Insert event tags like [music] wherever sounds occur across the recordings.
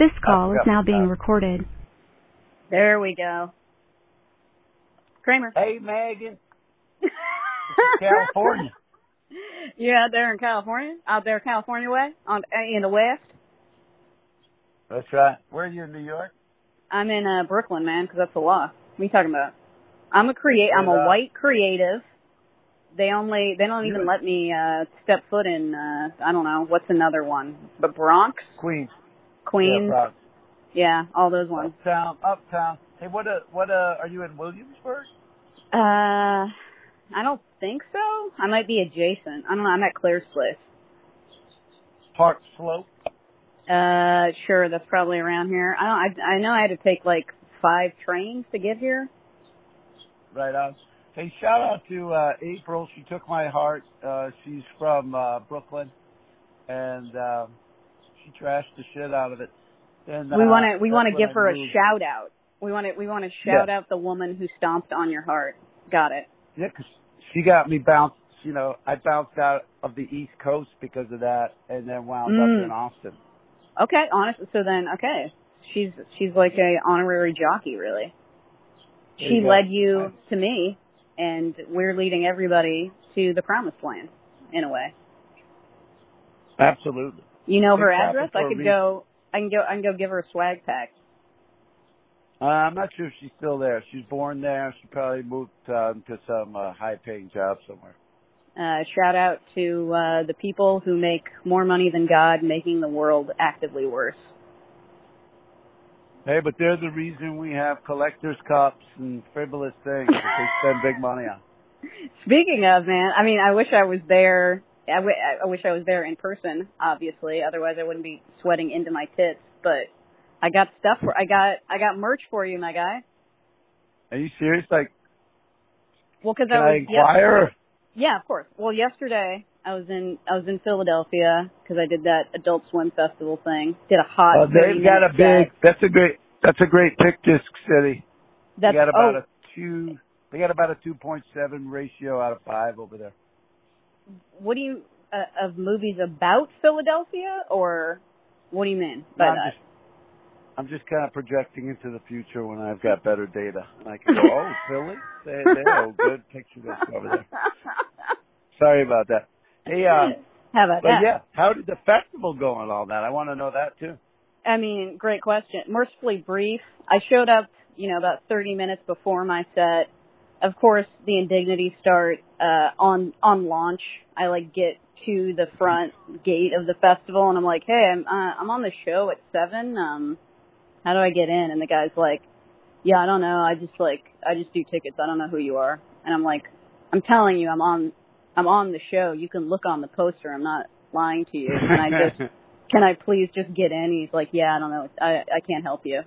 This call is now being recorded. There we go. Kramer. Hey, Megan. [laughs] California. You out there in California? Out there California way? On in the west? That's right. Where are you in New York? I'm in uh Brooklyn, man, 'cause that's the law. What are you talking about? I'm a create. I'm a uh, white creative. They only they don't even let me uh step foot in. uh I don't know what's another one, but Bronx, Queens. Queens, Yeah, Bronx. yeah, all those ones. Uptown. Uptown. Hey, what? Uh, what? Uh, are you in Williamsburg? Uh, I don't think so. I might be adjacent. I don't know. I'm at Claire's place. Park Slope. Uh, sure, that's probably around here. I don't. I, I know I had to take like five trains to get here. Right on. Hey, shout out to uh, April. She took my heart. Uh, she's from uh, Brooklyn, and um, she trashed the shit out of it. And, we uh, want to. We want to give her a shout out. We want to. We want to shout Yeah. out the woman who stomped on your heart. Got it. Yeah, 'cause she got me bounced. You know, I bounced out of the East Coast because of that, and then wound Mm. up in Austin. Okay, honest. So then, okay, she's she's like a honorary jockey, really. There She you led you Nice. to me, and we're leading everybody to the promised land, in a way. Absolutely. You know her address. I could reason. go. I can go. I can go give her a swag pack. Uh, I'm not sure if she's still there. She's born there. She probably moved um, to some uh, high-paying job somewhere. Uh, shout out to uh, the people who make more money than God, making the world actively worse. Hey, but they're the reason we have collectors' cups and frivolous things that they spend big money on. [laughs] Speaking of man, I mean, I wish I was there. I, w- I wish I was there in person. Obviously, otherwise I wouldn't be sweating into my tits. But I got stuff for. I got. I got merch for you, my guy. Are you serious? Like, Well, because I I was. inquire? Yeah, of course. Well, yesterday I was in. I was in Philadelphia because I did that Adult Swim Festival thing. Did a hot. Oh, they've got a big. That's a great. That's a great pick disc city. That's they got about oh, a two. They got about a two point seven ratio out of five over there. What do you uh, of movies about Philadelphia or what do you mean by No, I'm that? just, I'm just kind of projecting into the future when I've got better data, and I can go, oh, Philly, they they oh, good picture this over there. [laughs] Sorry about that. Hey, uh, How about but that? yeah, how did the festival go and all that? I want to know that too. I mean, great question. Mercifully brief. I showed up, you know, about 30 minutes before my set. Of course, the indignity start uh on on launch. I like get to the front gate of the festival and I'm like, "Hey, I'm uh, I'm on the show at 7. Um how do I get in?" And the guy's like, "Yeah, I don't know. I just like I just do tickets. I don't know who you are." And I'm like, "I'm telling you, I'm on I'm on the show. You can look on the poster. I'm not lying to you. Can I just [laughs] can I please just get in? He's like, yeah, I don't know. I, I can't help you.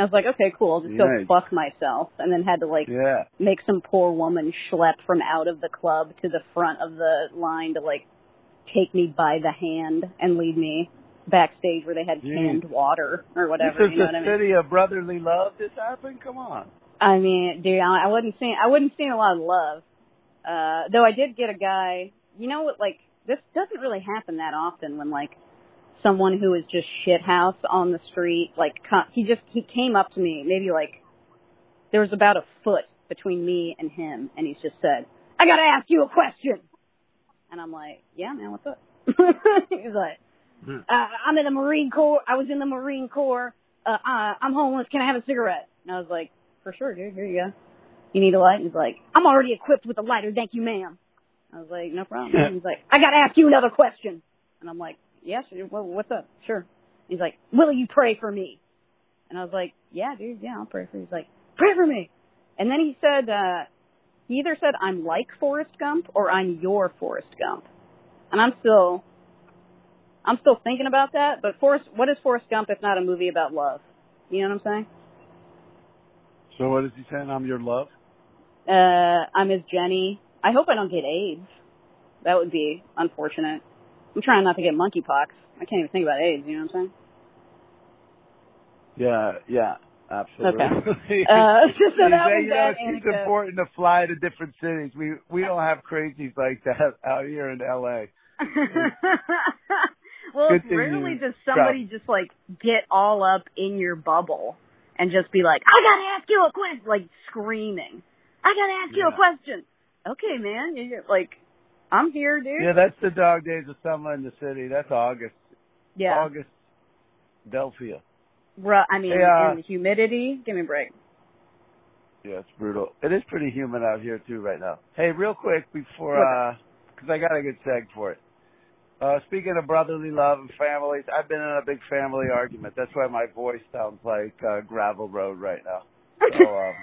I was like, okay, cool. I'll just go fuck myself. And then had to like yeah. make some poor woman schlep from out of the club to the front of the line to like take me by the hand and lead me backstage where they had Jeez. canned water or whatever. This is you know the what I mean? city of brotherly love. This happened. Come on. I mean, dude, I, I wasn't seeing, I wasn't seeing a lot of love. Uh, though I did get a guy, you know what, like, this doesn't really happen that often when like, someone who is just shithouse on the street, like, he just, he came up to me, maybe like, there was about a foot between me and him, and he's just said, I gotta ask you a question! And I'm like, yeah, man, what's up? [laughs] he's like, Hmm. uh, I'm in the Marine Corps, I was in the Marine Corps, uh, uh, I'm homeless, can I have a cigarette? And I was like, for sure, dude, here you go. You need a light? And he's like, I'm already equipped with a lighter, thank you, ma'am. I was like, no problem. Yeah. He's like, I gotta ask you another question. And I'm like, yeah, sure. well, what's up? Sure. He's like, will you pray for me? And I was like, yeah, dude, yeah, I'll pray for you. He's like, pray for me. And then he said, uh, he either said, I'm like Forrest Gump or I'm your Forrest Gump. And I'm still, I'm still thinking about that, but Forrest, what is Forrest Gump if not a movie about love? You know what I'm saying? So what is he saying? I'm your love. Uh, I'm his Jenny. I hope I don't get AIDS. That would be unfortunate. I'm trying not to get monkeypox. I can't even think about AIDS, you know what I'm saying? Yeah, yeah, absolutely. Okay. [laughs] Uh, [laughs] so that was you know, that it's anecdote. important to fly to different cities. We we don't have crazies like that out here in L.A. [laughs] well, Good it's rarely does somebody just like get all up in your bubble and just be like, "I gotta ask you a question," like screaming. I gotta ask you a question. Okay, man. You're like, I'm here, dude. Yeah, that's the dog days of summer in the city. That's August. Yeah. August, Delphia. Ru- I mean, Hey, uh, and the humidity. Give me a break. Yeah, it's brutal. It is pretty humid out here too right now. Hey, real quick before, What's uh I got a good seg for it. Uh, speaking of brotherly love and families, I've been in a big family argument. That's why my voice sounds like uh, gravel road right now. So, um,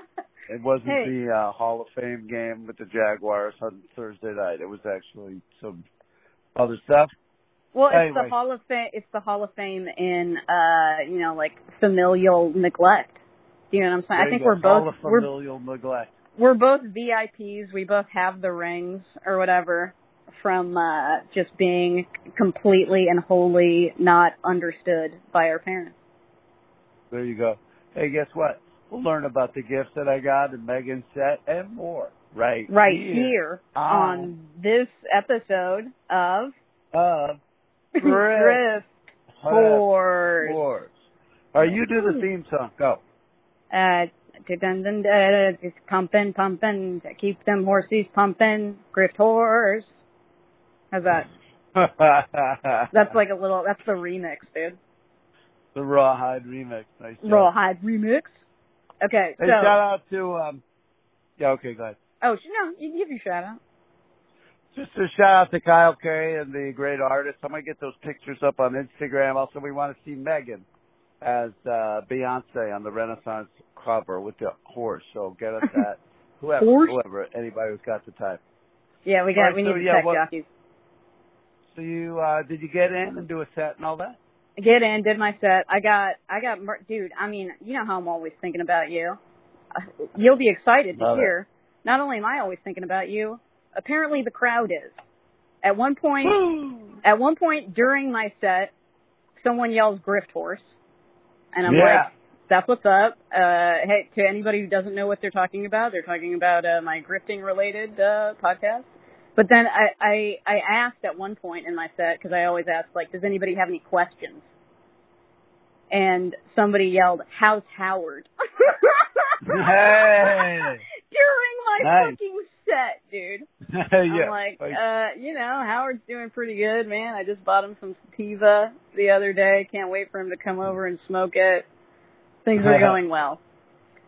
[laughs] it wasn't Hey. the uh, Hall of Fame game with the Jaguars on Thursday night. It was actually some other stuff. well, it's the Hall of Fame. It's the Hall of Fame in, uh, you know, like familial neglect. Do you know what I'm saying? There I think we're Hall both of we're familial neglect. we're both VIPs. We both have the rings or whatever from uh just being completely and wholly not understood by our parents. There you go. Hey, guess what? We'll learn about the gifts that I got and Megan set and more right Right here. here on on this episode of Uh, Grift Horse. Right, you do the theme song. Go. Uh, it's pumping, pumping, to keep them horses pumping. Grift horse. How's that? [laughs] That's like a little. That's the remix, dude. the Rawhide remix. Nice job. Rawhide remix. Okay, Hey, so. shout out to um. Yeah, okay, go ahead. Oh, no, you can give your shout out. Just a shout out to Kyle Carey and the great artist. I'm gonna get those pictures up on Instagram. Also, we want to see Megan as uh Beyonce on the Renaissance cover with the horse. So get us [laughs] that. Whoever, Horse? whoever, anybody who's got the time. Yeah, we got. Alright, we so, need to yeah, what- jockeys. So you uh did you get in and do a set and all that? Get in, did my set. I got. I got. Dude, I mean, you know how I'm always thinking about you. Uh, You'll be excited to Love it. hear. Not only am I always thinking about you, apparently the crowd is. At one point, at one point during my set, someone yells "grift horse," and I'm Yeah. like, "That's what's up." Uh, hey, to anybody who doesn't know what they're talking about, they're talking about uh, my grifting related uh, podcast. But then I, I I asked at one point in my set because I always ask like, "Does anybody have any questions?" And somebody yelled, "How's Howard?" Hey. [laughs] During my Nice. fucking set, dude. [laughs] yeah. I'm like, uh, you know, Howard's doing pretty good, man. I just bought him some sativa the other day. Can't wait for him to come over and smoke it. Things are [laughs] going well.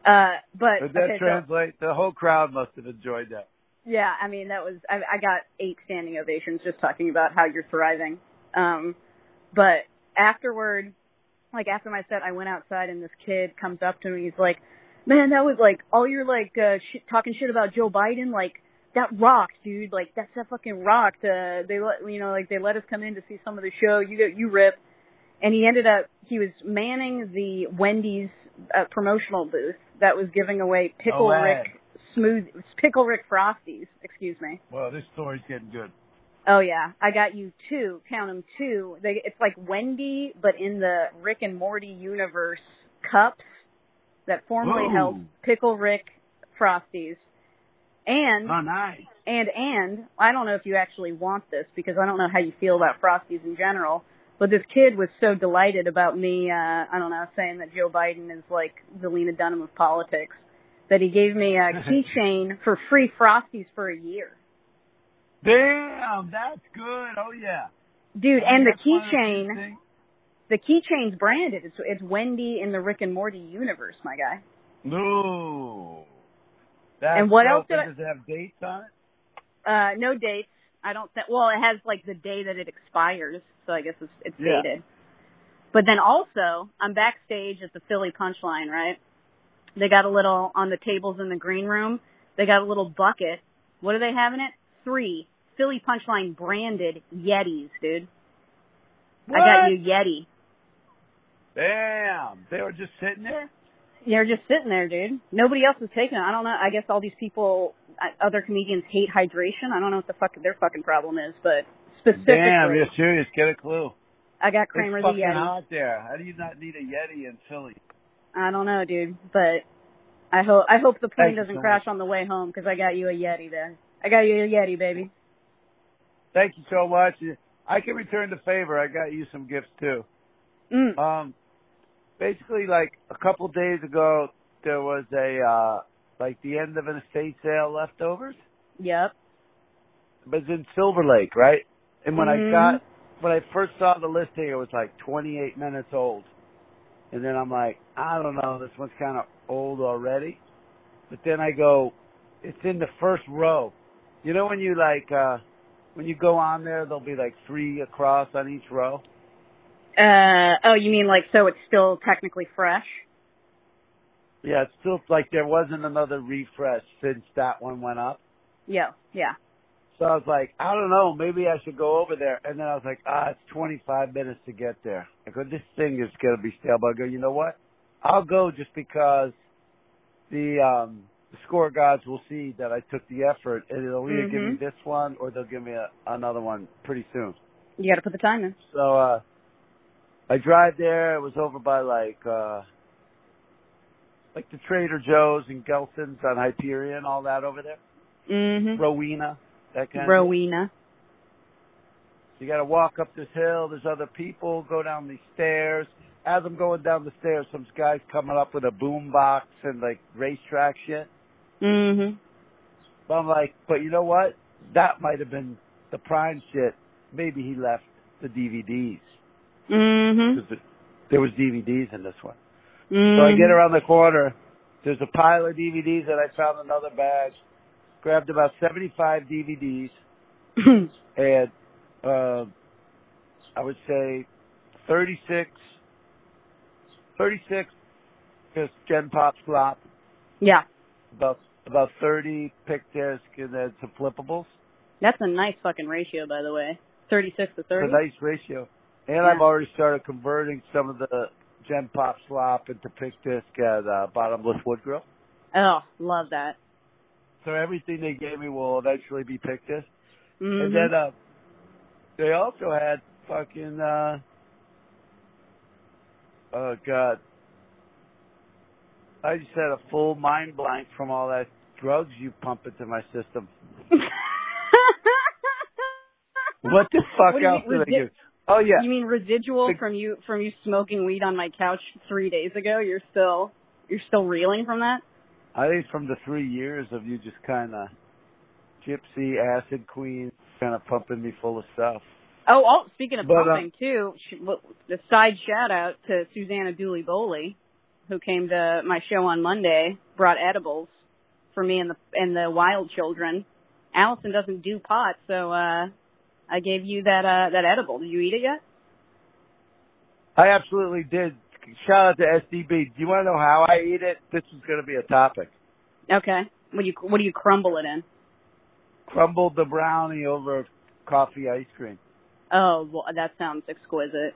Uh, but that okay, so, translate? the whole crowd must have enjoyed that. Yeah, I mean, that was I, I got eight standing ovations just talking about how you're thriving. Um, but afterward, like after my set, I went outside and this kid comes up to me. He's like, "Man, that was like all your like uh, shit, talking shit about Joe Biden. Like that rocked, dude. Like that's that fucking rocked. Uh, they let you know, like they let us come in to see some of the show. You go, you rip." And he ended up he was manning the Wendy's uh, promotional booth that was giving away pickle. Rick smooth pickle Rick frosties. Excuse me. Well, this story's getting good. Oh yeah, I got you two. Count them two. They, it's like Wendy, but in the Rick and Morty universe cups that formerly Ooh. held Pickle Rick Frosties. And Oh, nice. and and I don't know if you actually want this because I don't know how you feel about Frosties in general. But this kid was so delighted about me, uh, I don't know, saying that Joe Biden is like the Lena Dunham of politics, that he gave me a [laughs] keychain for free Frosties for a year. Damn, that's good. Oh yeah. Dude, and the That's one of few keychain, the keychain's branded. It's it's Wendy in the Rick and Morty universe, my guy. No. That's And what else did I- Does it have dates on it? Uh, no dates. I don't think. Well, it has like the day that it expires, so I guess it's it's Yeah. dated. But then also, I'm backstage at the Philly Punchline, right? They got a little on the tables in the green room. They got a little bucket. What do they have in it? Three Philly Punchline branded Yetis, dude. What? I got you Yeti. Damn. They were just sitting there? They're just sitting there, dude. Nobody else was taking it. I don't know. I guess all these people, uh, other comedians hate hydration. I don't know what the fuck their fucking problem is, but specifically, Damn, you're serious. Get a clue. I got Kramer it's the fucking Yeti. hot there. How do you not need a Yeti in Philly? I don't know, dude, but I hope I hope the plane Thank doesn't so crash on the way home because I got you a Yeti there. I got you a Yeti, baby. Thank you so much. I can return the favor. I got you some gifts too. Mm. Um, basically, like a couple days ago, there was a uh like the end of an estate sale leftovers. Yep. It was in Silver Lake, right? And when Mhm. I got when I first saw the listing, it was like 28 minutes old. And then I'm like, I don't know, this one's kind of old already. But then I go, it's in the first row. You know when you like uh when you go on there, there'll be like three across on each row. Uh oh, you mean like so it's still technically fresh? Yeah, it's still like there wasn't another refresh since that one went up. Yeah, yeah. So I was like, I don't know, maybe I should go over there. And then I was like, ah, it's 25 minutes to get there. I go, this thing is going to be stale. But I go, you know what? I'll go just because the, um, the score gods will see that I took the effort and it'll either give me Mhm. this one or they'll give me a, another one pretty soon. You got to put the time in. So, uh, I drive there. It was over by like, uh, like the Trader Joe's and Gelson's on Hyperion, all that over there. Mhm. Rowena, that kind of Rowena. You got to walk up this hill. There's other people. Go down these stairs. As I'm going down the stairs, some guy's coming up with a boom box and like racetrack shit. Mhm. But I'm like, but you know what? That might have been the prime shit. Maybe he left the DVDs Mhm. because there was DVDs in this one. Mhm. So I get around the corner. There's a pile of DVDs that I found in another bag. Grabbed about 75 DVDs [clears throat] and uh, I would say 36, 36 just Gen Pop Slop, yeah. about about 30 pick disc, and then some flippables. That's a nice fucking ratio by the way. 36 to 30. It's a nice ratio. And Yeah. I've already started converting some of the Gen Pop Slop into pick disc at uh, Bottomless Wood Grill. Oh, love that. So everything they gave me will eventually be pick disc. Mhm. And then uh, they also had fucking uh, oh god, I just had a full mind blank from all that drugs you pump into my system. [laughs] What the fuck What else mean, did I give? Oh yeah, You mean residual The- from you from you smoking weed on my couch 3 days ago? You're still you're still reeling from that? I think from the three years of you just kind of gypsy acid queen, kind of pumping me full of stuff. Oh, oh, speaking of But, uh, pumping too, the side shout out to Susanna Dooley Bowley, who came to my show on Monday, brought edibles for me and the and the wild children. Allison doesn't do pot, so uh I gave you that uh that edible. Did you eat it yet? I absolutely did. Shout out to SDB. Do you want to know how I eat it? This is going to be a topic. Okay. What do you what do you crumble it in? Crumbled the brownie over coffee ice cream. Oh, well, that sounds exquisite.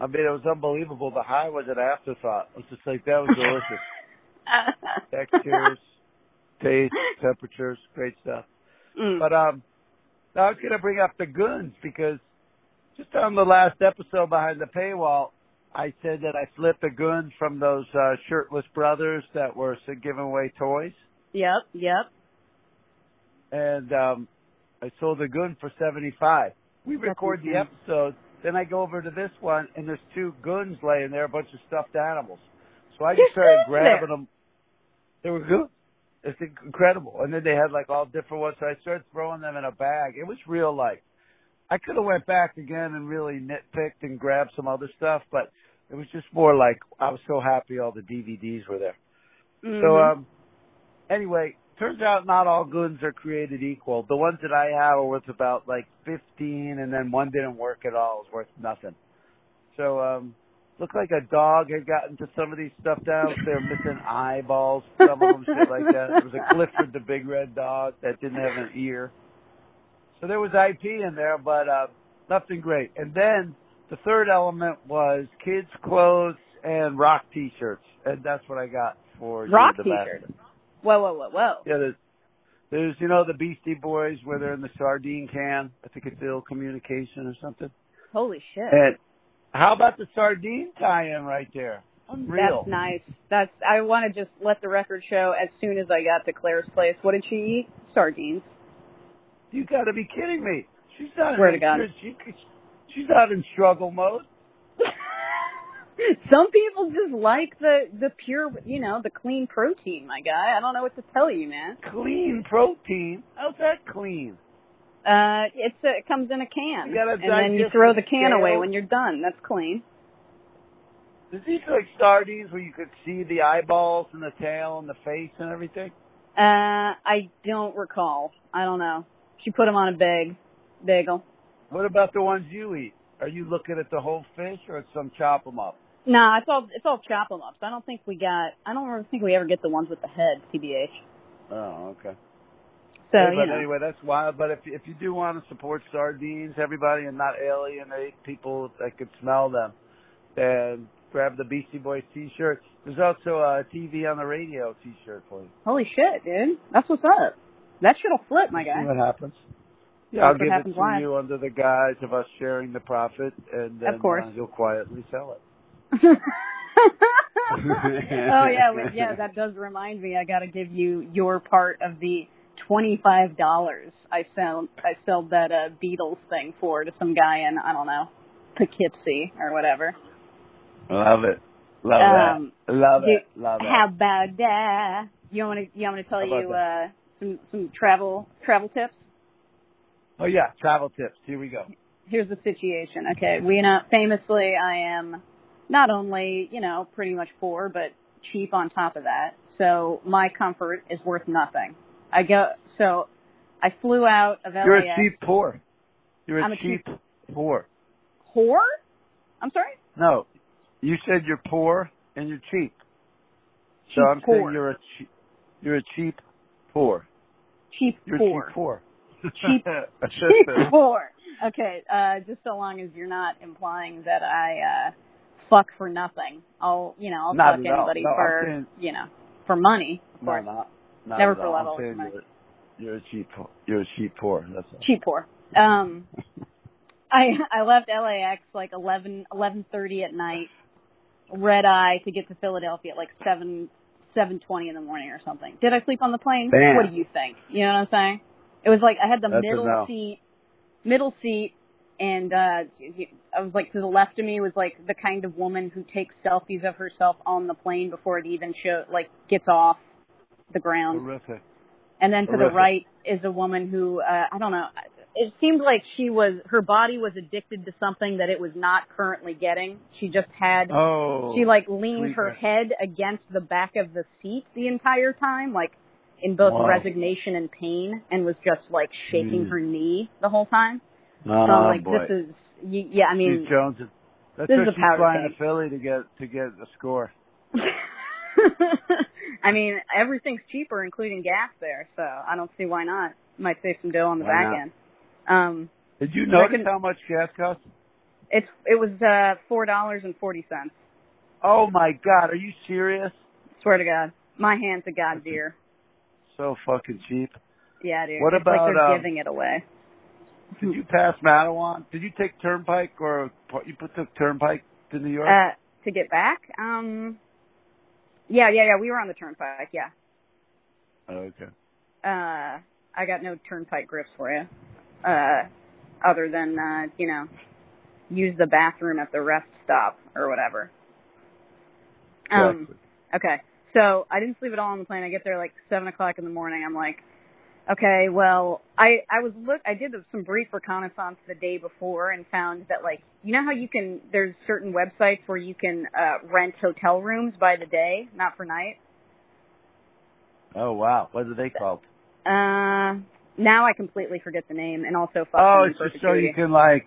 I mean, it was unbelievable. The high was an afterthought. It was just like that was delicious. [laughs] Textures, taste, temperatures, great stuff. Mm. But um, I was going to bring up the goons because just on the last episode behind the paywall, I said that I flipped the goons from those uh, shirtless brothers that were giving away toys, Yep, yep. and um, I sold the gun for seventy five. We record the episode, then I go over to this one, and there's two guns laying there, a bunch of stuffed animals. So I just started grabbing them. They were good. It's incredible. And then they had like all different ones. So I started throwing them in a bag. It was real like I could have went back again and really nitpicked and grabbed some other stuff, but it was just more like I was so happy all the DVDs were there. So Mhm. um anyway, turns out not all goons are created equal. The ones that I have are worth about like fifteen and then one didn't work at all, it was worth nothing. So um looked like a dog had gotten to some of these stuffed animals. They were missing [laughs] eyeballs, some of them shit like that. There was a Clifford the big red dog that didn't have an ear. So there was IP in there, but uh nothing great. And then the third element was kids' clothes and rock T-shirts, and that's what I got for you, Rock the T-shirts. bastard. Whoa, whoa, whoa, whoa. Yeah, there's, there's you know the Beastie Boys where they're in the sardine can. I think it's ill communication or something. Holy shit. And how about the sardine tie-in right there? Unreal. That's nice. That's I want to just let the record show. As soon as I got to Claire's place, what did she eat? Sardines. You got to be kidding me. She's not. Swear to God. She, she's not in struggle mode. [laughs] Some people just like the the pure, you know, the clean protein, my guy. I don't know what to tell you, man. Clean protein. How's that clean? Uh, it's a, it comes in a can, and then you throw the can away when you're done. That's clean. Is these like sardines where you could see the eyeballs and the tail and the face and everything? Uh, I don't recall. I don't know. She put them on a bag, bagel. What about the ones you eat? Are you looking at the whole fish or some chop them up? Nah, it's all it's all chop chop 'em ups. I don't think we got. I don't really think we ever get the ones with the head, tbh. Oh, okay. So Hey, you but know, anyway, that's wild. But if if you do want to support sardines, everybody, and not alienate people that could smell them, then grab the Beastie Boys T-shirt. There's also a TV on the radio T-shirt for you. holy shit, dude, that's what's up. That shit'll flip, my See guy. what happens. Yeah, I'll give it to live. you under the guise of us sharing the profit, and then Of course. Uh, you'll quietly sell it. [laughs] oh yeah, wait, yeah. That does remind me. I got to give you your part of the twenty-five dollars I sold. I sold that uh, Beatles thing for to some guy in I don't know Poughkeepsie or whatever. Love it. Love Um, it. Love you- it. Love it. How about that? You want to? You want me to tell you uh, some some travel travel tips? Oh yeah, travel tips. Here we go. here's the situation. Okay, we know famously I am not only you know pretty much poor, but cheap on top of that. So my comfort is worth nothing. I go so I flew out of LAX. You're a cheap poor. You're a I'm a cheap poor. whore. I'm sorry. No, you said you're poor and you're cheap. So I'm poor. saying you're a cheap. You're a cheap poor. Cheap You're poor. cheap poor. Cheap- Cheap poor. Okay, uh, just so long as you're not implying that I uh fuck for nothing. I'll you know I'll Not fuck anybody No, for saying- you know for money. Of no, course, not, not Never for love, you're, you're a cheap. You're a cheap poor. That's all. cheap poor. Um, [laughs] I I left LAX like eleven eleven thirty at night, red eye to get to Philadelphia at like seven seven twenty in the morning or something. Did I sleep on the plane? Bam. What do you think? You know what I'm saying? It was like I had the That's middle no. seat, middle seat, and uh I was like to the left of me was like the kind of woman who takes selfies of herself on the plane before it even show like gets off the ground. Horrific. And then to the right is a woman who uh, I don't know. It seemed like she was her body was addicted to something that it was not currently getting. She just had Oh. she like leaned her head against the back of the seat the entire time, like in both Wow. resignation and pain, and was just like shaking Mm. her knee the whole time. Oh, so I'm like, boy. this is y- yeah. I mean, Steve Jones. is- That's this is a she's powder flying to Philly to get to get a score. [laughs] I mean, everything's cheaper, including gas there, so I don't see why not. Might save some dough on the Why back not? end. Um, Did you Reckon- notice how much gas costs? it's it was uh four dollars and forty cents. Oh my God, are you serious? Swear to God, my hand's a god dear. So fucking cheap. Yeah, dude. What it's about, like they're um, giving it away. Did you pass Mattawan? Did you take Turnpike or you put took Turnpike to New York? Uh, to get back, um, yeah, yeah, yeah. We were on the turnpike. Yeah. Oh, okay. Uh, I got no turnpike grips for you. Uh, other than uh, you know, use the bathroom at the rest stop or whatever. Um. Exactly. Okay. So I didn't sleep at all on the plane. I get there like seven o'clock in the morning. I'm like, okay, well, I I was look. I did some brief reconnaissance the day before and found that like you know how you can there's certain websites where you can uh rent hotel rooms by the day, not for night. Oh wow, what are they called? Uh, now I completely forget the name and also fuck Oh, it's just so you can like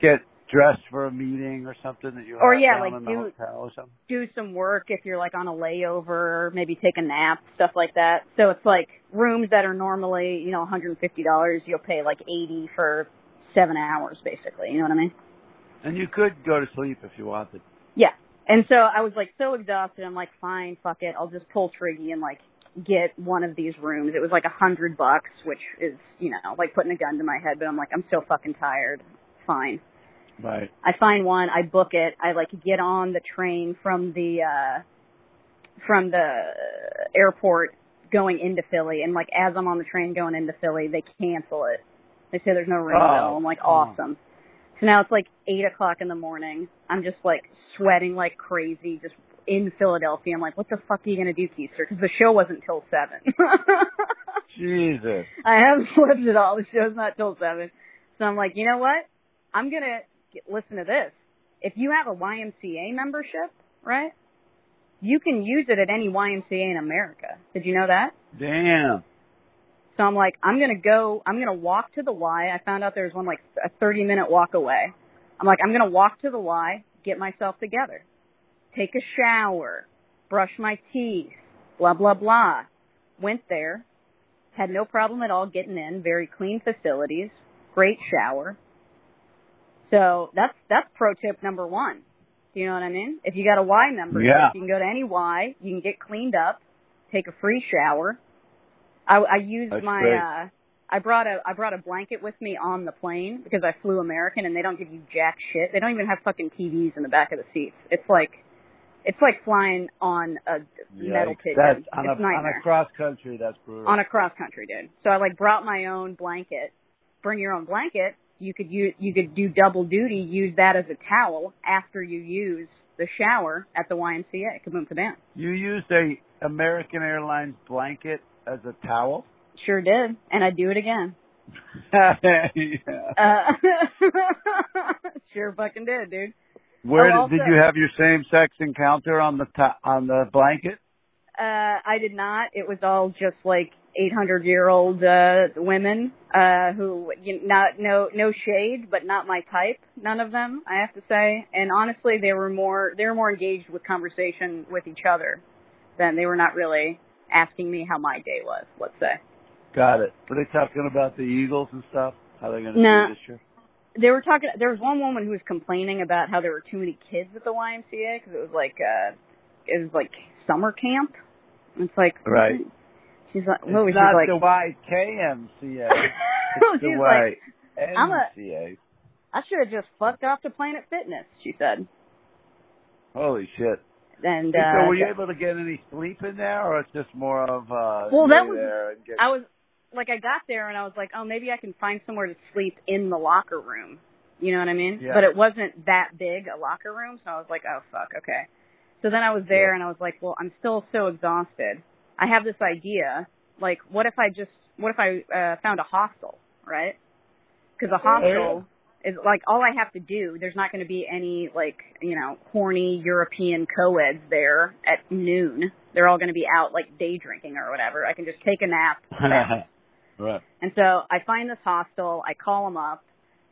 get dressed for a meeting or something that you Or, have yeah, like, do- hotel or something. do some work if you're like on a layover, maybe take a nap, stuff like that. So it's like rooms that are normally, you know, $150, you'll pay like 80 for seven hours basically. You know what I mean? And you could go to sleep if you wanted. Yeah. And so I was like so exhausted. I'm like, fine, fuck it. I'll just pull Triggy and like get one of these rooms. It was like a hundred bucks, which is, you know, like putting a gun to my head, but I'm like, I'm so fucking tired. Fine. Right. I find one, I book it, I like get on the train from the uh from the airport going into Philly and like as I'm on the train going into Philly, they cancel it. They say there's no ring Oh. I'm like, awesome. So now it's like eight o'clock in the morning. I'm just like sweating like crazy, just in Philadelphia. I'm like, what the fuck are you gonna do, Keister? Because the show wasn't till seven. [laughs] Jesus. I haven't [laughs] slept at all. The show's not till seven. So I'm like, you know what? I'm gonna listen to this. If you have a YMCA membership, right? You can use it at any YMCA in America. Did you know that? Damn. So I'm like, I'm gonna go, I'm gonna walk to the Y. I found out there's one like a 30 minute walk away. I'm like, I'm gonna walk to the Y, get myself together, take a shower, brush my teeth, blah blah blah. Went there, had no problem at all getting in. Very clean facilities, great shower. So that's that's pro tip number one. Do you know what I mean? If you got a Y membership, Yeah. you can go to any Y, you can get cleaned up, take a free shower. I, I used That's my great. uh I brought a I brought a blanket with me on the plane because I flew American and they don't give you jack shit. They don't even have fucking TVs in the back of the seats. It's like it's like flying on a metal Yikes. pigeon. That's on it's a, on a cross country. That's brutal. on a cross country, dude. So I like brought my own blanket. Bring your own blanket. You could use you could do double duty. Use that as a towel after you use the shower at the YMCA. Kaboom kabam. you used a American Airlines blanket as a towel. Sure did, and I'd do it again. yeah. [laughs] Uh, [laughs] sure fucking did, dude. Where Oh, did, did you have your same sex encounter on the to- on the blanket? Uh, I did not. It was all just like 800 year old uh, women uh, who, you not no no shade, but not my type. None of them, I have to say. And honestly, they were more they were more engaged with conversation with each other than they were not really asking me how my day was. Let's say Got it. Were they talking about the Eagles and stuff? How they're going to No. do this year? they were talking. There was one woman who was complaining about how there were too many kids at the YMCA because it was like uh, it was like summer camp. It's like Right. She's like, It's what was not like? the YKMCA. [laughs] It's the like, I'm a-. I should have just fucked off to Planet Fitness, she said. Holy shit. And uh so were you able to get any sleep in there, or it's just more of uh Well, that was- get I was like I got there and I was like, oh, maybe I can find somewhere to sleep in the locker room. You know what I mean? Yeah. But it wasn't that big a locker room, so I was like, oh fuck, okay. So then I was there Yeah. and I was like, well, I'm still so exhausted. I have this idea, like, what if I just, what if I uh, found a hostel, right? Because a hostel is like all I have to do. There's not going to be any like you know horny European co-eds there at noon. They're all going to be out like day drinking or whatever. I can just take a nap. [laughs] right. and so I find this hostel. I call them up,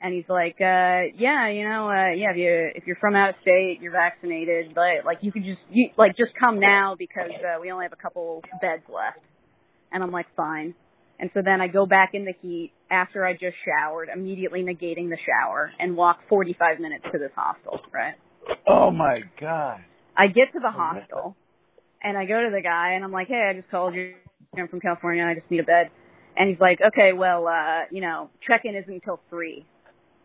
and he's like, uh, "Yeah, you know, uh, yeah, if you if you're from out of state, you're vaccinated, but like you could just you like just come now because uh, we only have a couple beds left." And I'm like, "Fine." And so then I go back in the heat after I just showered, immediately negating the shower, and walk 45 minutes to this hostel, right? Oh my god. I get to the hostel, and I go to the guy, and I'm like, "Hey, I just called you. I'm from California. I just need a bed." And he's like, "Okay, well, uh, you know, check-in isn't until three."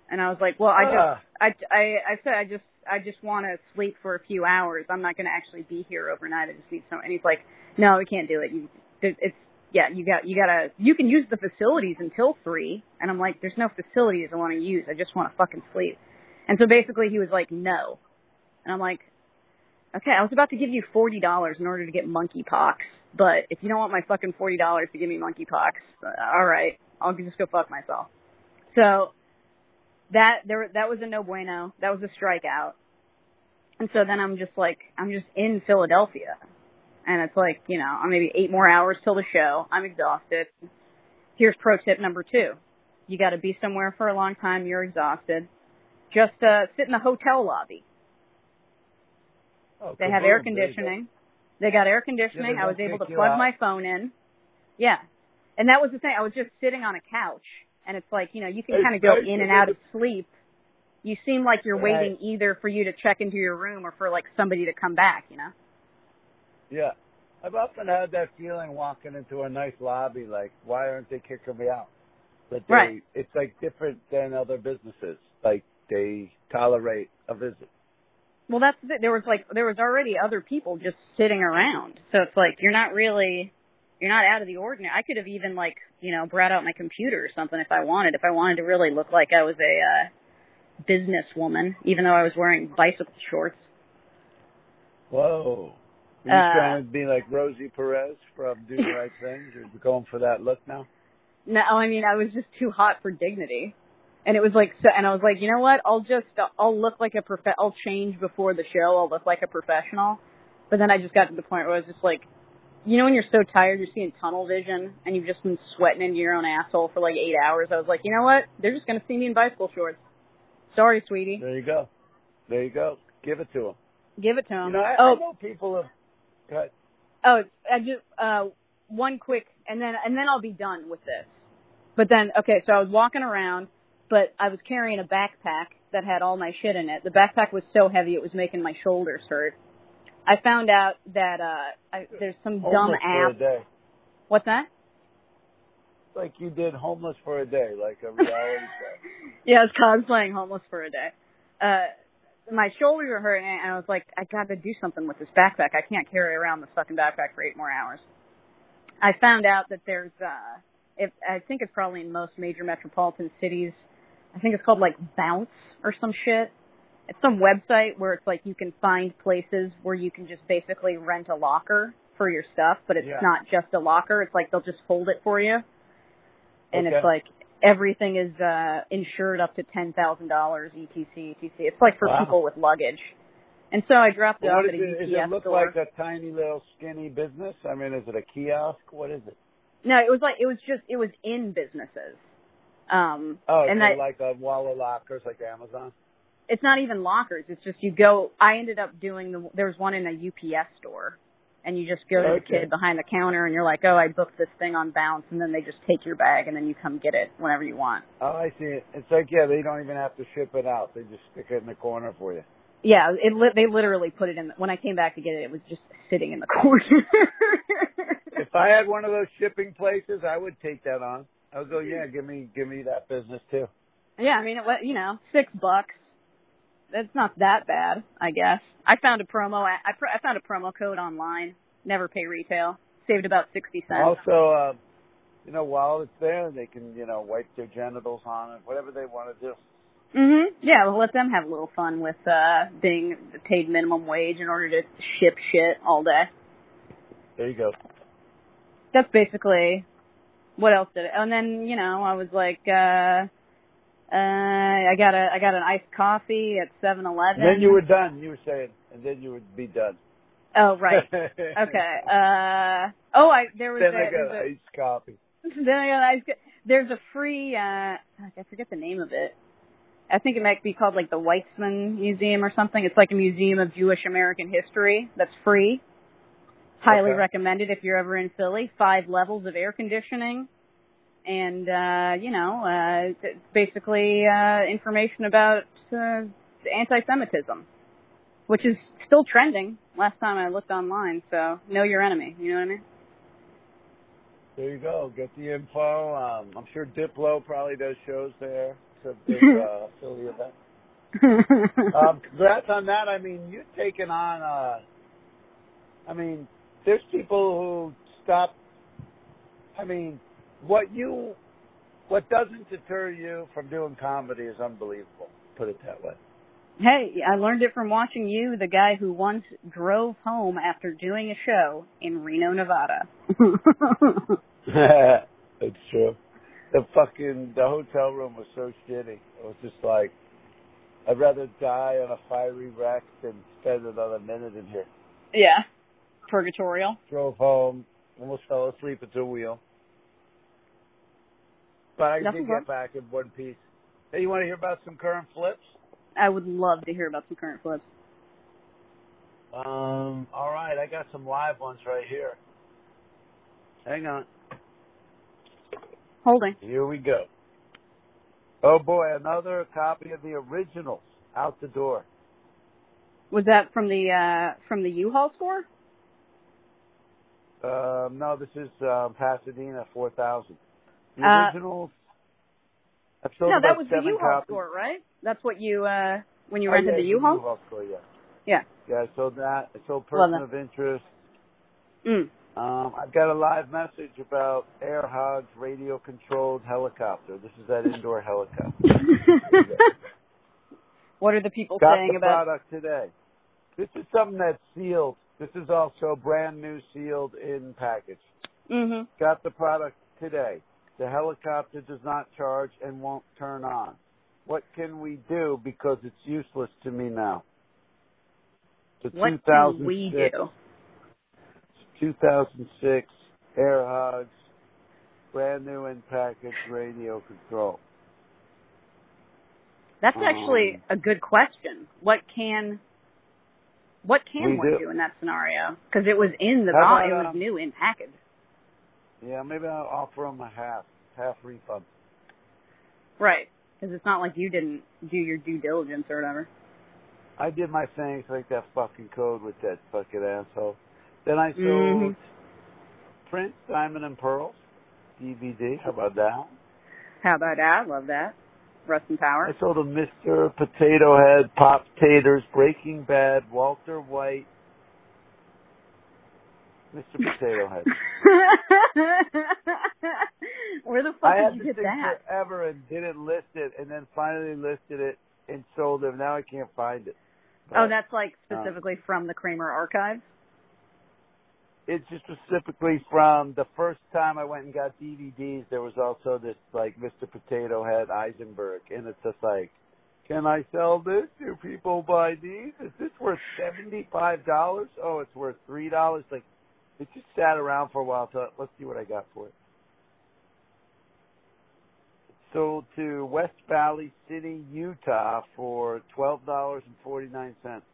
And I was like, "Well, I Ah. just, I, I, I said I just, I just want to sleep for a few hours. I'm not going to actually be here overnight. I just need some." And he's like, "No, we can't do it. You, it's." Yeah, you got you gotta you can use the facilities until three and I'm like, There's no facilities I wanna use, I just wanna fucking sleep. And so basically he was like, No. And I'm like, Okay, I was about to give you forty dollars in order to get monkeypox, but if you don't want my fucking forty dollars to give me monkeypox, uh, all right, I'll just go fuck myself. So that there that was a no bueno. That was a strikeout. And so then I'm just like I'm just in Philadelphia, and it's like you know I'm maybe eight more hours till the show. I'm exhausted. Here's pro tip number two: you got to be somewhere for a long time. You're exhausted. Just uh, sit in the hotel lobby. Oh, They have air There you go. conditioning. They got air conditioning. Yeah, I was able to plug out. my phone in. Yeah. And that was the thing. I was just sitting on a couch and it's like, you know, you can kind of go in and out of sleep. You seem like you're Right. waiting either for you to check into your room or for like somebody to come back, you know? Yeah. I've often had that feeling walking into a nice lobby, like, why aren't they kicking me out? But they, Right. it's like different than other businesses. Like they tolerate a visit. Well, that's the, there was like there was already other people just sitting around. So it's like you're not really you're not out of the ordinary. I could have even like, you know, brought out my computer or something if I wanted. If I wanted to really look like I was a uh businesswoman, even though I was wearing bicycle shorts. Whoa. Are you Uh, trying to be like Rosie Perez from Do the Right Thing? You're going for that look now? No, I mean, I was just too hot for dignity. And it was like, so, and I was like, you know what? I'll just, I'll look like a prof, I'll change before the show. I'll look like a professional. But then I just got to the point where I was just like, you know, when you're so tired, you're seeing tunnel vision, and you've just been sweating into your own asshole for like eight hours. I was like, you know what? They're just gonna see me in bicycle shorts. Sorry, sweetie. There you go. There you go. Give it to them. Give it to them. You know, I, oh, I know people have. Go ahead. Oh, I just uh one quick and then and then I'll be done with this. But then okay, so I was walking around, but I was carrying a backpack that had all my shit in it. The backpack was so heavy it was making my shoulders hurt. I found out that uh I, there's some dumb Homeless for a app. day. What's that? Like you did homeless for a day, like a reality [laughs] show. Yeah, I was cosplaying homeless for a day. Uh my shoulders were hurting and I was like, I gotta do something with this backpack. I can't carry around this fucking backpack for eight more hours. I found out that there's uh if I think it's probably in most major metropolitan cities. I think it's called like Bounce or some shit. It's some website where it's like you can find places where you can just basically rent a locker for your stuff, but it's Yeah. not just a locker. It's like they'll just hold it for you. And Okay. it's like everything is uh insured up to ten thousand dollars etc etc it's like for Wow. people with luggage and so i dropped it Well, off at a it, UPS does it look store like a tiny little skinny business? I mean, is it a kiosk? What is it? no it was like it was just it was in businesses um Oh, and so that like a wall of lockers, like Amazon. It's not even lockers it's just you go i ended up doing the there was one in a ups store and you just go to the kid behind the counter and you're like oh i booked this thing on bounce and then they just take your bag and then you come get it whenever you want Oh, I see it. It's like yeah, they don't even have to ship it out. They just stick it in the corner for you. yeah it li- they literally put it in The, when i came back to get it it was just sitting in the corner [laughs] If I had one of those shipping places, I would take that on. I would go, mm-hmm. yeah, give me give me that business too. Yeah, I mean, it, wa- you know, six bucks. That's not that bad, I guess. I found a promo. I, pr- I found a promo code online. Never pay retail. Saved about sixty cents. Also, uh, you know, while it's there, they can you know wipe their genitals on it, whatever they want to do. Mhm. Yeah, well, let them have a little fun with uh being paid minimum wage in order to ship shit all day. There you go. That's basically what else did it. And then you know, I was like, uh, uh, I got a I got an iced coffee at Seven Eleven. Then you were done. You were saying, and then you would be done. Oh right. [laughs] Okay. Uh oh, I there was then a, I there's got a iced coffee. [laughs] then I got ice. There's a free. uh I forget the name of it. I think it might be called like the Weitzman Museum or something. It's like a museum of Jewish American history that's free. Highly Okay. recommended if you're ever in Philly. Five levels of air conditioning, and uh, you know, uh, basically uh, information about uh, anti-Semitism, which is still trending. Last time I looked online, so know your enemy. You know what I mean? There you go. Get the info. Um, I'm sure Diplo probably does shows there. It's a [laughs] big uh, Philly event. Um, congrats on that. I mean, you've taken on. Uh, I mean, there's people who stop. I mean, what you, what doesn't deter you from doing comedy is unbelievable. Put it that way. Hey, I learned it from watching you, the guy who once drove home after doing a show in Reno, Nevada. [laughs] it's true. The fucking the hotel room was so shitty. It was just like I'd rather die on a fiery wreck than spend another minute in here. yeah. Purgatorial. Drove home, almost fell asleep at the wheel. But I Nothing did get back in one piece. Hey, you want to hear about some current flips? I would love to hear about some current flips. Um, all right, I got some live ones right here. Hang on. Holding. Here we go. Oh boy, another copy of the originals out the door. Was that from the uh from the U-Haul store? Um, no, this is um, Pasadena, four thousand. The Uh, originals. I've No, that was the U-Haul copies. store, right? That's what you uh when you Oh, rented yeah, the U-Haul? U-Haul store, yeah. Yeah. Yeah, I sold that. I sold Person of Interest. Mm. Um, I've got a live message about Air Hogs radio controlled helicopter. This is that indoor [laughs] helicopter. what are the people saying about? got saying the about product today? This is something that's sealed. This is also brand new sealed in package. Mm-hmm. Got the product today. The helicopter does not charge and won't turn on. What can we do because it's useless to me now? The What can we 2006 do? 2006 Air Hogs, brand new in package radio control. That's Um, actually a good question. What can what can We one do. do in that scenario? Because it was in the box. It was um, new in package. Yeah, maybe I'll offer them a half, half refund. Right. Because it's not like you didn't do your due diligence or whatever. I did my thing, like that fucking code with that fucking asshole. Then I sold Mhm. Prince Diamond and Pearls DVD. How about that? How about that? Love that. Rust and Power. I sold a Mr. Potato Head, Pop Taters, Breaking Bad, Walter White, Mr. Potato Head. [laughs] Where the fuck I did you get that? forever and didn't list it, and then finally listed it and sold it. Now I can't find it. Oh, that's like uh, specifically from the Kramer archives. it's just specifically from the first time I went and got DVDs. There was also this like Mr. Potato Head Heisenberg, and it's just like, can I sell this? Do people buy these? Is this worth seventy five dollars? Oh, it's worth three dollars. Like, it just sat around for a while. So let's see what I got for it. Sold to West Valley City, Utah for twelve dollars and forty nine cents.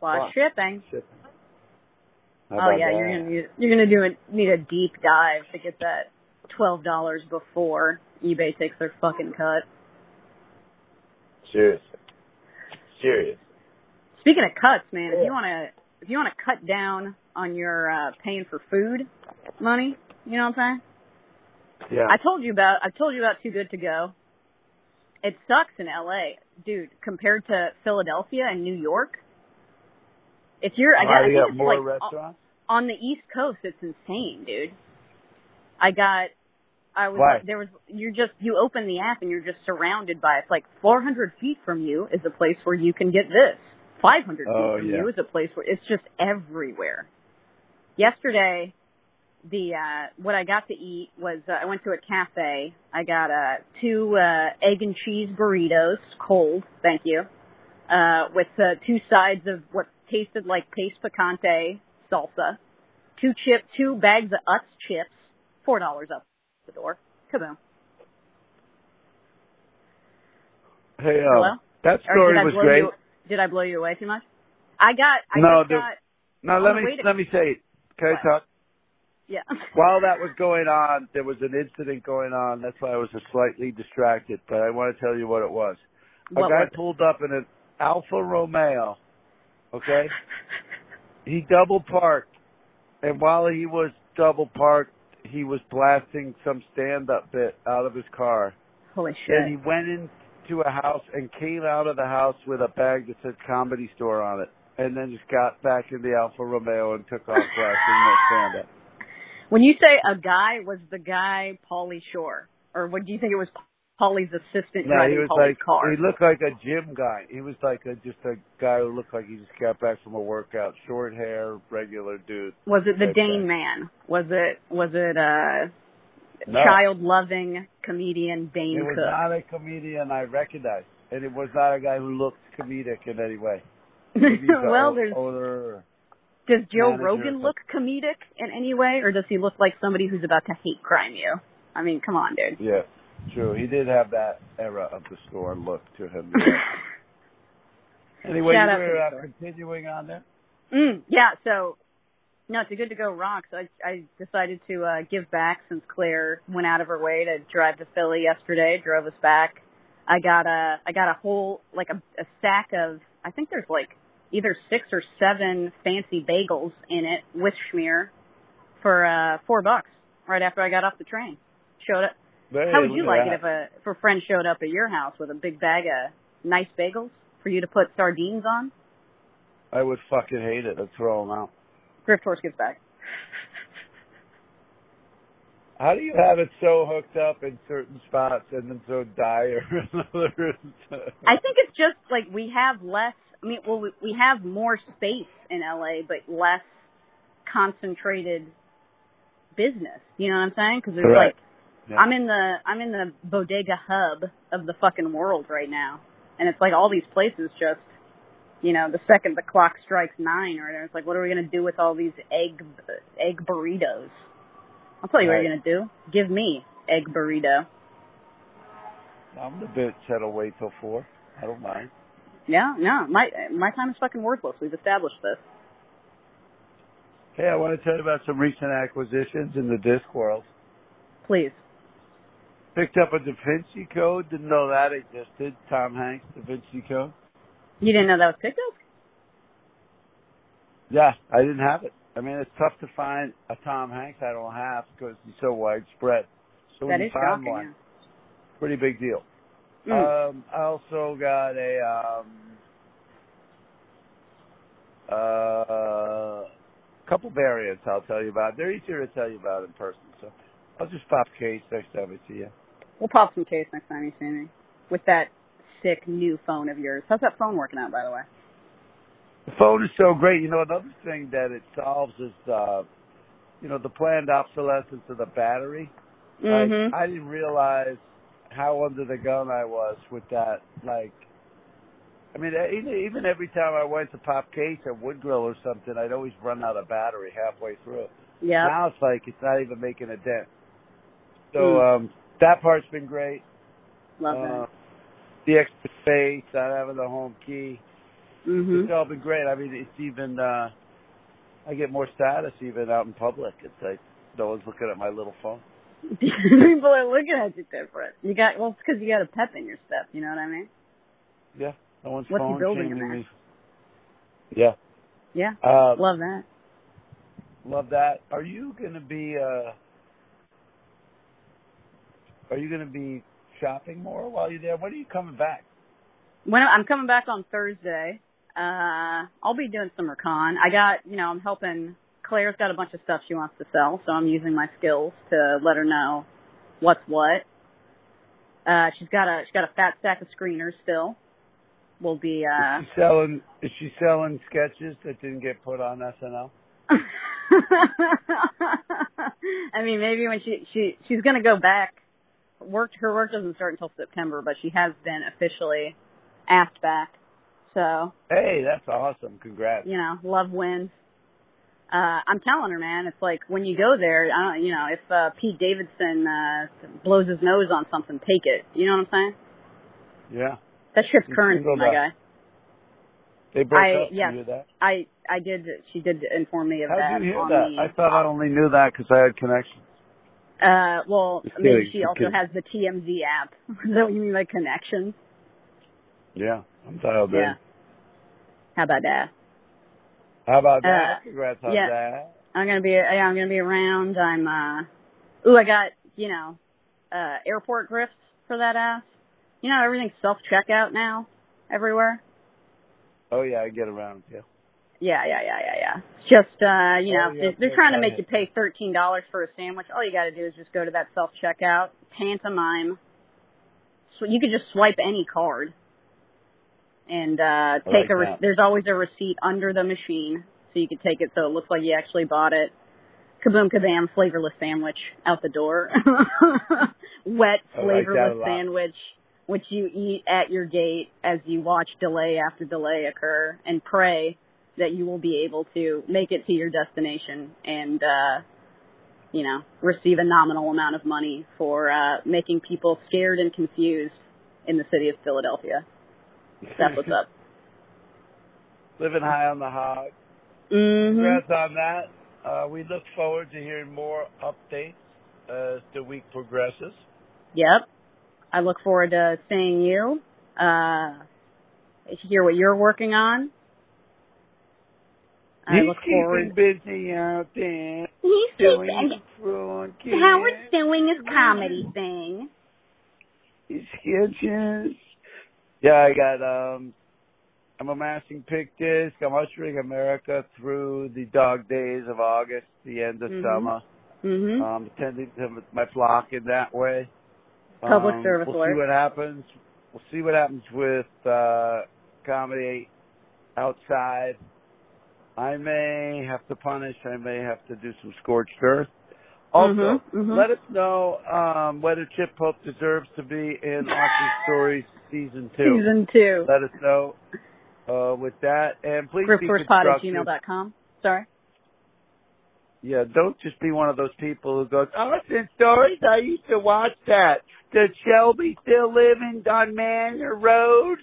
Plus shipping. Shipping. How Oh yeah, that? you're gonna need, you're gonna do a, need a deep dive to get that twelve dollars before eBay takes their fucking cut. Seriously. Serious. Speaking of cuts, man, if you wanna if you wanna cut down on your uh paying for food money, you know what I'm saying? Yeah. I told you about I told you about Too Good to Go. It sucks in LA, dude. Compared to Philadelphia and New York, if you're I got, I think got it's more like restaurants? on the East Coast, it's insane, dude. I got, I was, Why? there was, you're just, you open the app and you're just surrounded by, it's like 400 feet from you is a place where you can get this. 500 feet Oh, from yeah. you is a place where it's just everywhere. Yesterday, the, uh, what I got to eat was, uh, I went to a cafe. I got, uh, two, uh, egg and cheese burritos, cold, thank you, uh, with, uh, two sides of what tasted like Pace picante salsa, two chip, two bags of Utz chips, four dollars up the door. Kaboom. Hey, um, Hello? that story was great. you? Did I blow you away too much? I got. I No, just got. Now Oh, let me a- let me say, can? I talk? Yeah. [laughs] While that was going on, there was an incident going on. That's why I was slightly distracted. But I want to tell you what it was. A What guy was pulled up in an Alfa Romeo. Okay, [laughs] he double parked, and while he was double parked, he was blasting some stand-up bit out of his car. Holy shit! And he went into a house and came out of the house with a bag that said comedy store on it. And then just got back in the Alfa Romeo and took off blasting more stand up. When you say a guy, was the guy Pauly Shore, or what do you think it was? Pauly's assistant No, driving he was Pauly's like car. he looked like a gym guy. He was like a just a guy who looked like he just got back from a workout. Short hair, regular dude. was it the type Dane guy. man? Was it was it uh No. child loving comedian Dane It was Cook? not a comedian I recognized. And it was not a guy who looked comedic in any way. Maybe he's a well, there's older Does Joe manager Rogan look comedic in any way, or does he look like somebody who's about to hate crime you? I mean, come on, dude. Yeah, true. He did have that era of the store look to him. [laughs] Anyway, Shout you out were uh, continuing on there. mm, yeah, so no, it's a good to go rock. So I, I decided to uh, give back since Claire went out of her way to drive to Philly yesterday, drove us back. I got a I got a whole like a, a stack of I think there's like either six or seven fancy bagels in it with schmear for uh four bucks right after I got off the train. Showed up Hey, How would you like that. it if a if a friend showed up at your house with a big bag of nice bagels for you to put sardines on? I would fucking hate it. I'd throw them out. Grift horse gets back. How do you have it so hooked up in certain spots and then so dire in [laughs] others? I think it's just like we have less. I mean, well, we, we have more space in LA, but less concentrated business. You know what I'm saying? Because there's like Yeah. I'm in the I'm in the bodega hub of the fucking world right now, and it's like all these places just, you know, the second the clock strikes nine or whatever, it's like, what are we gonna do with all these egg egg burritos? I'll tell you what Right. you're gonna do. Give me egg burrito. I'm the bitch that'll wait till four. I don't mind. Yeah, no, my my time is fucking worthless. We've established this. Hey, I want to tell you about some recent acquisitions in the disc world. Please. Picked up a Da Vinci Code. Didn't know that existed. Tom Hanks Da Vinci Code. You didn't know that was picked up? Yeah, I didn't have it. I mean, it's tough to find a Tom Hanks I don't have because he's so widespread. So when That you find shocking. one, pretty big deal. Mm. Um, I also got a um, uh, couple variants I'll tell you about. They're easier to tell you about in person, so I'll just pop case next time I see you. We'll pop some case next time you see me with that sick new phone of yours. How's that phone working out, by the way? The phone is so great. You know, another thing that it solves is, uh, you know, the planned obsolescence of the battery. Mm-hmm. I didn't realize how under the gun I was with that. Like, I mean, even, every time I went to pop case at Wood Grill or something, I'd always run out of battery halfway through. Yeah. Now it's like it's not even making a dent. So Mm. um, that part's been great. Love Uh, that. the extra space, not having the home key. Mm-hmm. It's all been great. I mean, it's even uh I get more status even out in public. It's like no one's looking at my little phone. [laughs] People are looking at you different. You got well, it's because you got a pep in your step. You know what I mean? Yeah, no one's What's phone building in there? me. Yeah, Yeah. uh, Love that. love that. Are you gonna be uh Are you gonna be shopping more while you're there? When are you coming back? When I'm coming back on Thursday, uh, I'll be doing some recon. I got, you know, I'm helping. Claire's got a bunch of stuff she wants to sell, so I'm using my skills to let her know what's what. Uh, she's got a she's got a fat stack of screeners still. We'll be uh Is she selling? Is she selling sketches that didn't get put on SNL? [laughs] I mean, maybe when she she she's gonna go back. Work her work doesn't start until September, but she has been officially asked back. So Hey, that's awesome. Congrats. you know, love wins. Uh, I'm telling her, man, it's like when you go there, I don't, you know, if uh, Pete Davidson uh, blows his nose on something, take it. You know what I'm saying? Yeah. That shit's You currency, my guy. They broke I- up. yes. You that? I I did. She did inform me of How that. did you hear that? The, I thought I only knew that because I had connections. Uh, well, Just maybe kidding, she just also kidding. has the TMZ app. [laughs] Is that what you mean by connections? Yeah, I'm dialed Yeah. in. How about that? How about that? Uh, Congrats on yeah. that. I'm gonna be. Yeah, I'm gonna be around. I'm. uh Ooh, I got you know, uh airport grifts for that ass. You know, everything's self checkout now, everywhere. Oh yeah, I get around. Yeah. Yeah, yeah, yeah, yeah, yeah. It's just uh, you know, Oh, yeah, they're, they're trying to make you pay thirteen dollars for a sandwich. All you got to do is just go to that self checkout, pantomime. So you could just swipe any card, and uh take like a. Re- there's always a receipt under the machine, so you could take it so it looks like you actually bought it. Kaboom kabam, flavorless sandwich out the door. [laughs] Wet I like flavorless sandwich, which you eat at your gate as you watch delay after delay occur, and pray that you will be able to make it to your destination and uh you know receive a nominal amount of money for uh making people scared and confused in the city of Philadelphia. That's what's up. [laughs] Living high on the hog. Mhm. Congrats on that. Uh, we look forward to hearing more updates as the week progresses. Yep. I look forward to seeing you. Uh to hear what you're working on. I He's look keeping forward. busy out there He's doing keeping his front Howard's doing his comedy thing. His sketches. Yeah, I got um I'm amassing pick disc. I'm ushering America through the dog days of August, the end of Mhm. summer. Mhm. Um, attending to my flock in that way. Public Um, service we'll alert. see what happens. We'll see what happens with uh, comedy outside. I may have to punish. I may have to do some scorched earth. Also, Mhm, mhm. let us know um, whether Chip Pope deserves to be in Austin Stories season two. Season two. Let us know uh, with that, and please be Grifthorsepod at constructive. gmail.com. Sorry. Yeah, don't just be one of those people who goes, Austin Stories, I used to watch that. Does Shelby still live in Don Manor Road?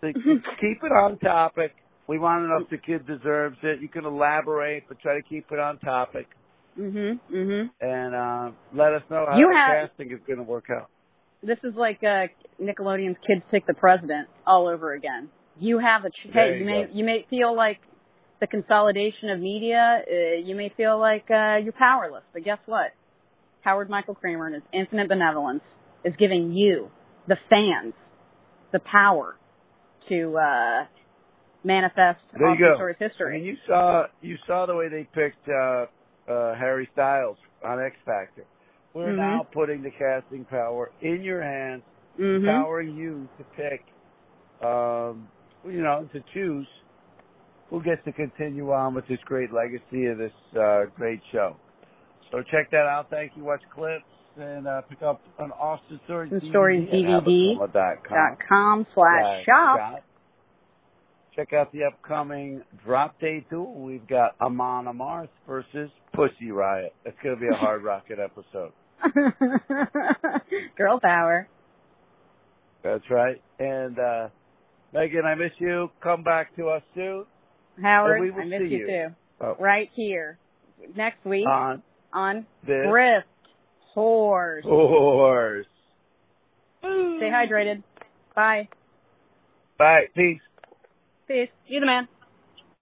So [laughs] keep it on topic. We want to know if the kid deserves it. You can elaborate, but try to keep it on topic. Mhm. Mhm. And uh, let us know how You have- casting is going to work out. This is like uh Nickelodeon's Kids Pick the President all over again. You have a ch- hey, you you may you may feel like the consolidation of media. Uh, you may feel like uh, you're powerless, but guess what? Howard Michael Kramer and his infinite benevolence is giving you, the fans, the power to uh, manifest There you go. I history. mean, you saw you saw the way they picked uh, uh, Harry Styles on X Factor. We're Mhm. now putting the casting power in your hands Mhm. empowering you to pick, um, you know, to choose who gets to continue on with this great legacy of this uh, great show. So check that out. Thank you. Watch clips and uh, pick up an Austin Stories Austin Stories DVD dot com slash shop. Check out the upcoming drop day duel. We've got Amon Amarth versus Pussy Riot. It's going to be a hard rocket episode. [laughs] Girl power. That's right. And uh Megan, I miss you. Come back to us soon Howard, And we will I miss you, you. too. Oh. Right here. Next week on on Grift Horse. horse. Stay hydrated. Bye. Bye. Peace. Peace. You the man.